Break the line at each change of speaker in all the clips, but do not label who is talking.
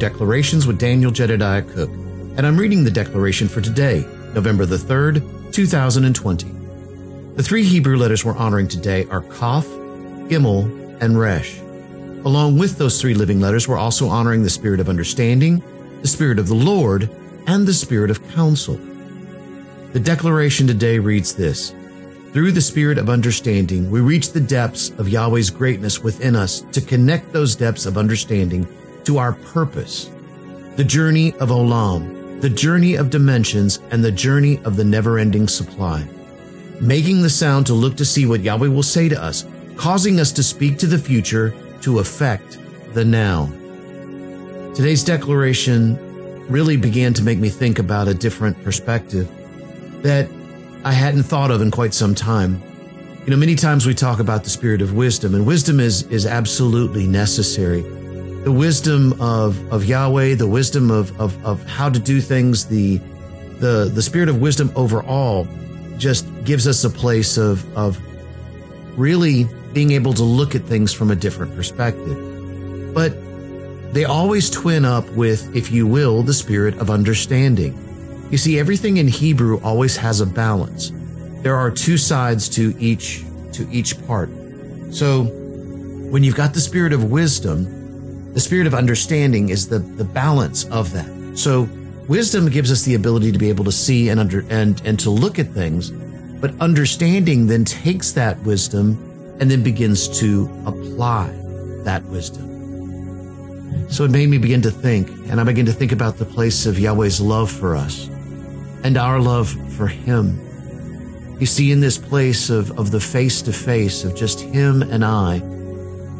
Declarations with Daniel Jedediah Cook, and I'm reading the declaration for today, November the 3rd, 2020. The three Hebrew letters we're honoring today are Kaf, Gimel, and Resh. Along with those three living letters, we're also honoring the spirit of understanding, the spirit of the Lord, and the spirit of counsel. The declaration today reads this Through the spirit of understanding, we reach the depths of Yahweh's greatness within us to connect those depths of understanding to our purpose, the journey of Olam, the journey of dimensions, and the journey of the never ending supply. Making the sound to look to see what Yahweh will say to us, causing us to speak to the future to affect the now. Today's declaration really began to make me think about a different perspective that I hadn't thought of in quite some time. You know, many times we talk about the spirit of wisdom, and wisdom is, is absolutely necessary. The wisdom of, of Yahweh, the wisdom of, of, of how to do things, the, the, the spirit of wisdom overall just gives us a place of, of really being able to look at things from a different perspective. But they always twin up with, if you will, the spirit of understanding. You see, everything in Hebrew always has a balance. There are two sides to each, to each part. So when you've got the spirit of wisdom, the spirit of understanding is the, the balance of that. So wisdom gives us the ability to be able to see and under, and, and to look at things, but understanding then takes that wisdom and then begins to apply that wisdom. So it made me begin to think, and I began to think about the place of Yahweh's love for us and our love for Him. You see, in this place of, of the face to face of just Him and I,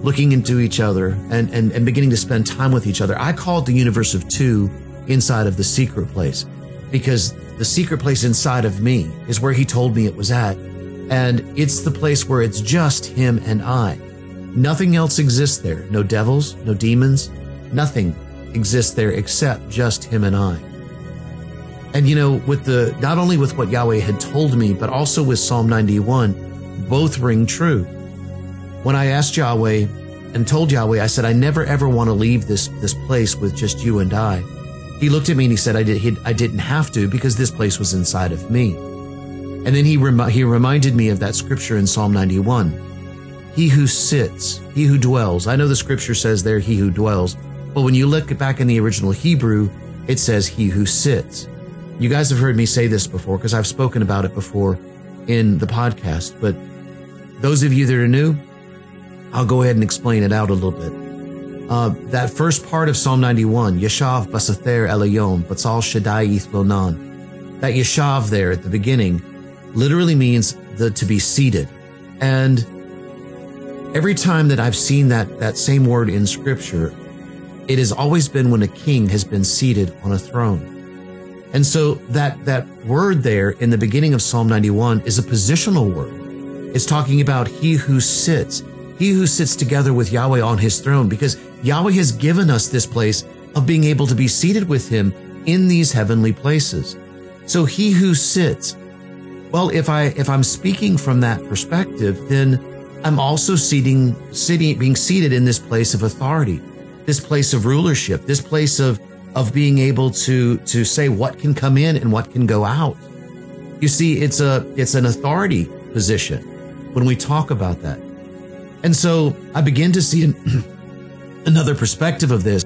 looking into each other and, and, and beginning to spend time with each other, I call it the universe of two inside of the secret place because the secret place inside of me is where He told me it was at and it's the place where it's just him and I. Nothing else exists there. No devils, no demons, nothing exists there except just him and I. And you know, with the, not only with what Yahweh had told me, but also with Psalm 91, both ring true. When I asked Yahweh and told Yahweh, I said, I never ever want to leave this, this place with just you and I. He looked at me and he said, I, did, he, I didn't have to because this place was inside of me. And then he, rem- he reminded me of that scripture in Psalm 91. He who sits, he who dwells. I know the scripture says there, he who dwells. But when you look back in the original Hebrew, it says he who sits. You guys have heard me say this before because I've spoken about it before in the podcast. But those of you that are new, I'll go ahead and explain it out a little bit. Uh, that first part of Psalm 91, Yeshav Basather Elayom, Batzal Shaddai Lonan. That Yeshav there at the beginning literally means the to be seated. And every time that I've seen that, that same word in scripture, it has always been when a king has been seated on a throne. And so that, that word there in the beginning of Psalm 91 is a positional word. It's talking about he who sits, he who sits together with Yahweh on his throne, because Yahweh has given us this place of being able to be seated with him in these heavenly places. So he who sits, well, if I if I'm speaking from that perspective, then I'm also seating, sitting, being seated in this place of authority, this place of rulership, this place of of being able to to say what can come in and what can go out. You see, it's a it's an authority position when we talk about that, and so I begin to see an, another perspective of this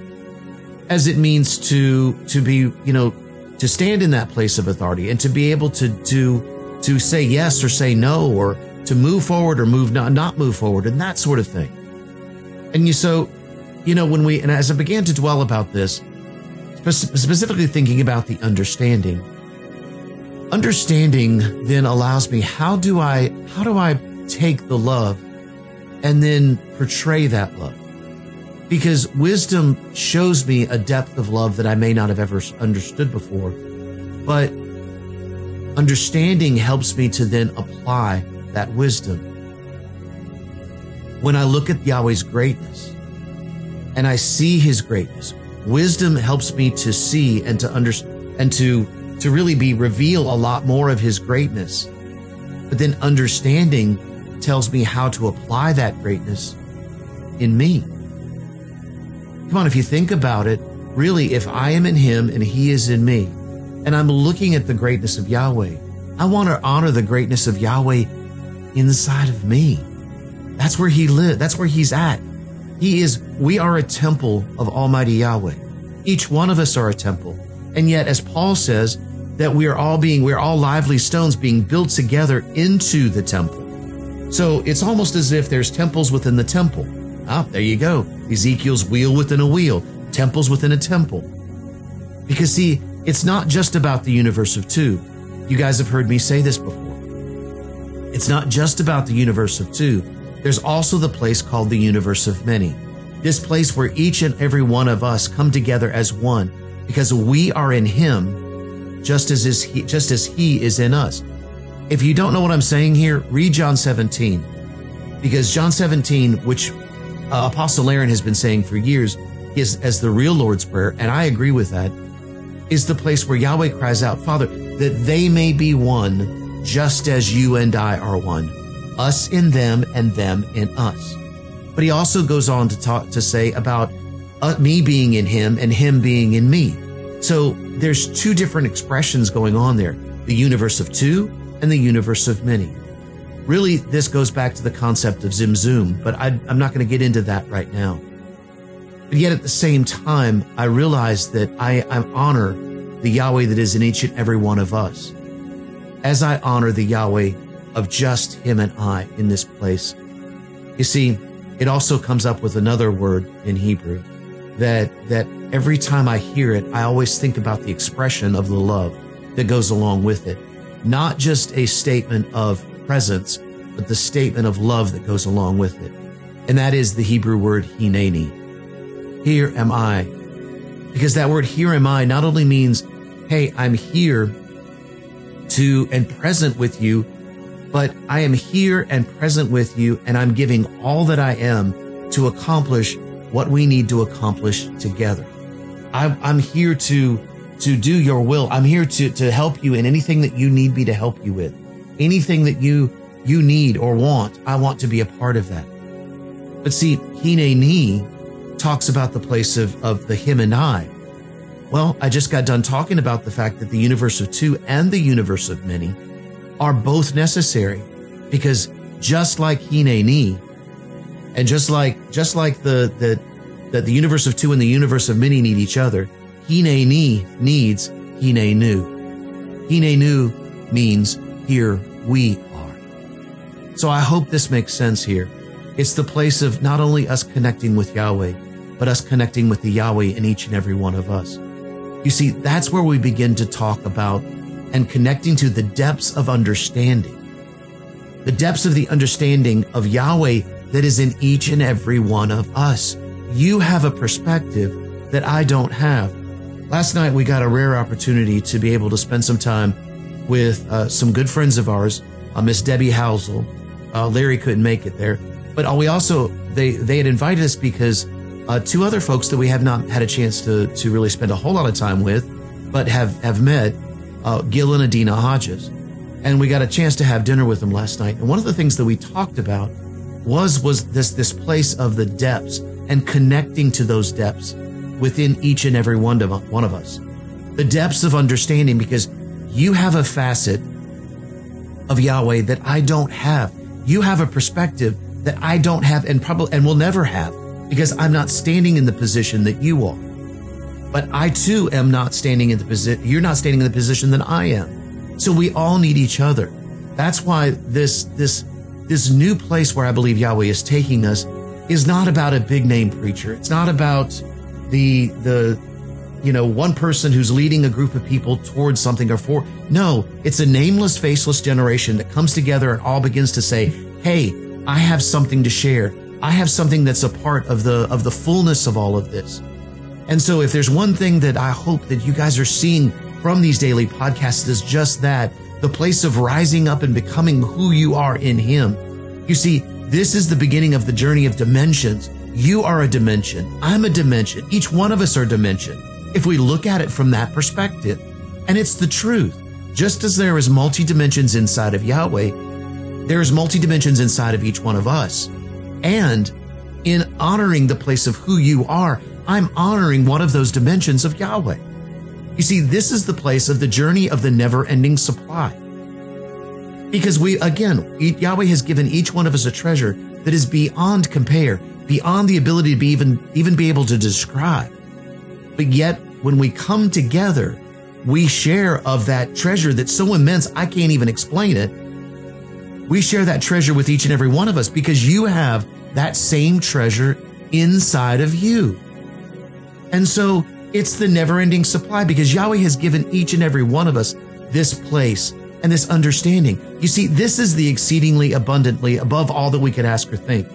as it means to to be you know to stand in that place of authority and to be able to do to say yes or say no or to move forward or move not, not move forward and that sort of thing. And you so, you know, when we, and as I began to dwell about this, specifically thinking about the understanding, understanding then allows me, how do I, how do I take the love and then portray that love? Because wisdom shows me a depth of love that I may not have ever understood before. But Understanding helps me to then apply that wisdom. When I look at Yahweh's greatness and I see his greatness, wisdom helps me to see and to understand and to, to really be reveal a lot more of his greatness. But then understanding tells me how to apply that greatness in me. Come on, if you think about it, really, if I am in him and he is in me, and I'm looking at the greatness of Yahweh, I want to honor the greatness of Yahweh inside of me. That's where he lives. That's where he's at. He is, we are a temple of Almighty Yahweh. Each one of us are a temple. And yet, as Paul says, that we are all being, we're all lively stones being built together into the temple. So it's almost as if there's temples within the temple. Ah, there you go. Ezekiel's wheel within a wheel, temples within a temple. Because see, it's not just about the universe of two. You guys have heard me say this before. It's not just about the universe of two. There's also the place called the universe of many. This place where each and every one of us come together as one because we are in him just as is he, just as he is in us. If you don't know what I'm saying here, read John 17. Because John 17, which uh, Apostle Aaron has been saying for years, is as the real Lord's Prayer, and I agree with that, is the place where Yahweh cries out, Father, that they may be one, just as you and I are one, us in them and them in us. But he also goes on to talk to say about uh, me being in him and him being in me. So there's two different expressions going on there: the universe of two and the universe of many. Really, this goes back to the concept of Tzimtzum, but I, I'm not going to get into that right now. But yet at the same time, I realize that I, I honor the Yahweh that is in each and every one of us, as I honor the Yahweh of just Him and I in this place. You see, it also comes up with another word in Hebrew that, that every time I hear it, I always think about the expression of the love that goes along with it. Not just a statement of presence, but the statement of love that goes along with it. And that is the Hebrew word hineni. Here am I. Because that word here am I not only means, hey, I'm here to and present with you, but I am here and present with you, and I'm giving all that I am to accomplish what we need to accomplish together. I'm, I'm here to to do your will. I'm here to to help you in anything that you need me to help you with. Anything that you you need or want, I want to be a part of that. But see, hineni talks about the place of, of the him and I. Well, I just got done talking about the fact that the universe of two and the universe of many are both necessary because just like Hineni, and just like just like the the that the universe of two and the universe of many need each other, Hineni needs Hinenu. Hinenu means here we are. So I hope this makes sense here. It's the place of not only us connecting with Yahweh, but us connecting with the Yahweh in each and every one of us. You see, that's where we begin to talk about and connecting to the depths of understanding. The depths of the understanding of Yahweh that is in each and every one of us. You have a perspective that I don't have. Last night, we got a rare opportunity to be able to spend some time with uh, some good friends of ours, uh, Miss Debbie Housel. Uh, Larry couldn't make it there, but we also they they had invited us because uh, two other folks that we have not had a chance to, to really spend a whole lot of time with, but have, have met, uh, Gil and Adina Hodges. And we got a chance to have dinner with them last night. And one of the things that we talked about was, was this, this place of the depths and connecting to those depths within each and every one of, one of us. The depths of understanding because you have a facet of Yahweh that I don't have. You have a perspective that I don't have and probably, and will never have because I'm not standing in the position that you are. But I too am not standing in the position, you're not standing in the position that I am. So we all need each other. That's why this, this, this new place where I believe Yahweh is taking us is not about a big name preacher. It's not about the, the, you know, one person who's leading a group of people towards something or for. No, it's a nameless, faceless generation that comes together and all begins to say, Hey, I have something to share. I have something that's a part of the of the fullness of all of this. And so if there's one thing that I hope that you guys are seeing from these daily podcasts is just that, the place of rising up and becoming who you are in him. You see, this is the beginning of the journey of dimensions. You are a dimension. I'm a dimension. Each one of us are dimension. If we look at it from that perspective, and it's the truth. Just as there is multi dimensions inside of Yahweh, there is multi dimensions inside of each one of us. And in honoring the place of who you are, I'm honoring one of those dimensions of Yahweh. You see, this is the place of the journey of the never ending supply. Because we, again, Yahweh has given each one of us a treasure that is beyond compare, beyond the ability to be even, even be able to describe. But yet, when we come together, we share of that treasure that's so immense, I can't even explain it. We share that treasure with each and every one of us because you have that same treasure inside of you. And so it's the never ending supply because Yahweh has given each and every one of us this place and this understanding. You see, this is the exceedingly abundantly above all that we could ask or think.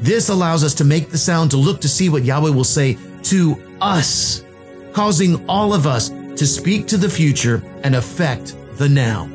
This allows us to make the sound to look to see what Yahweh will say to us, causing all of us to speak to the future and affect the now.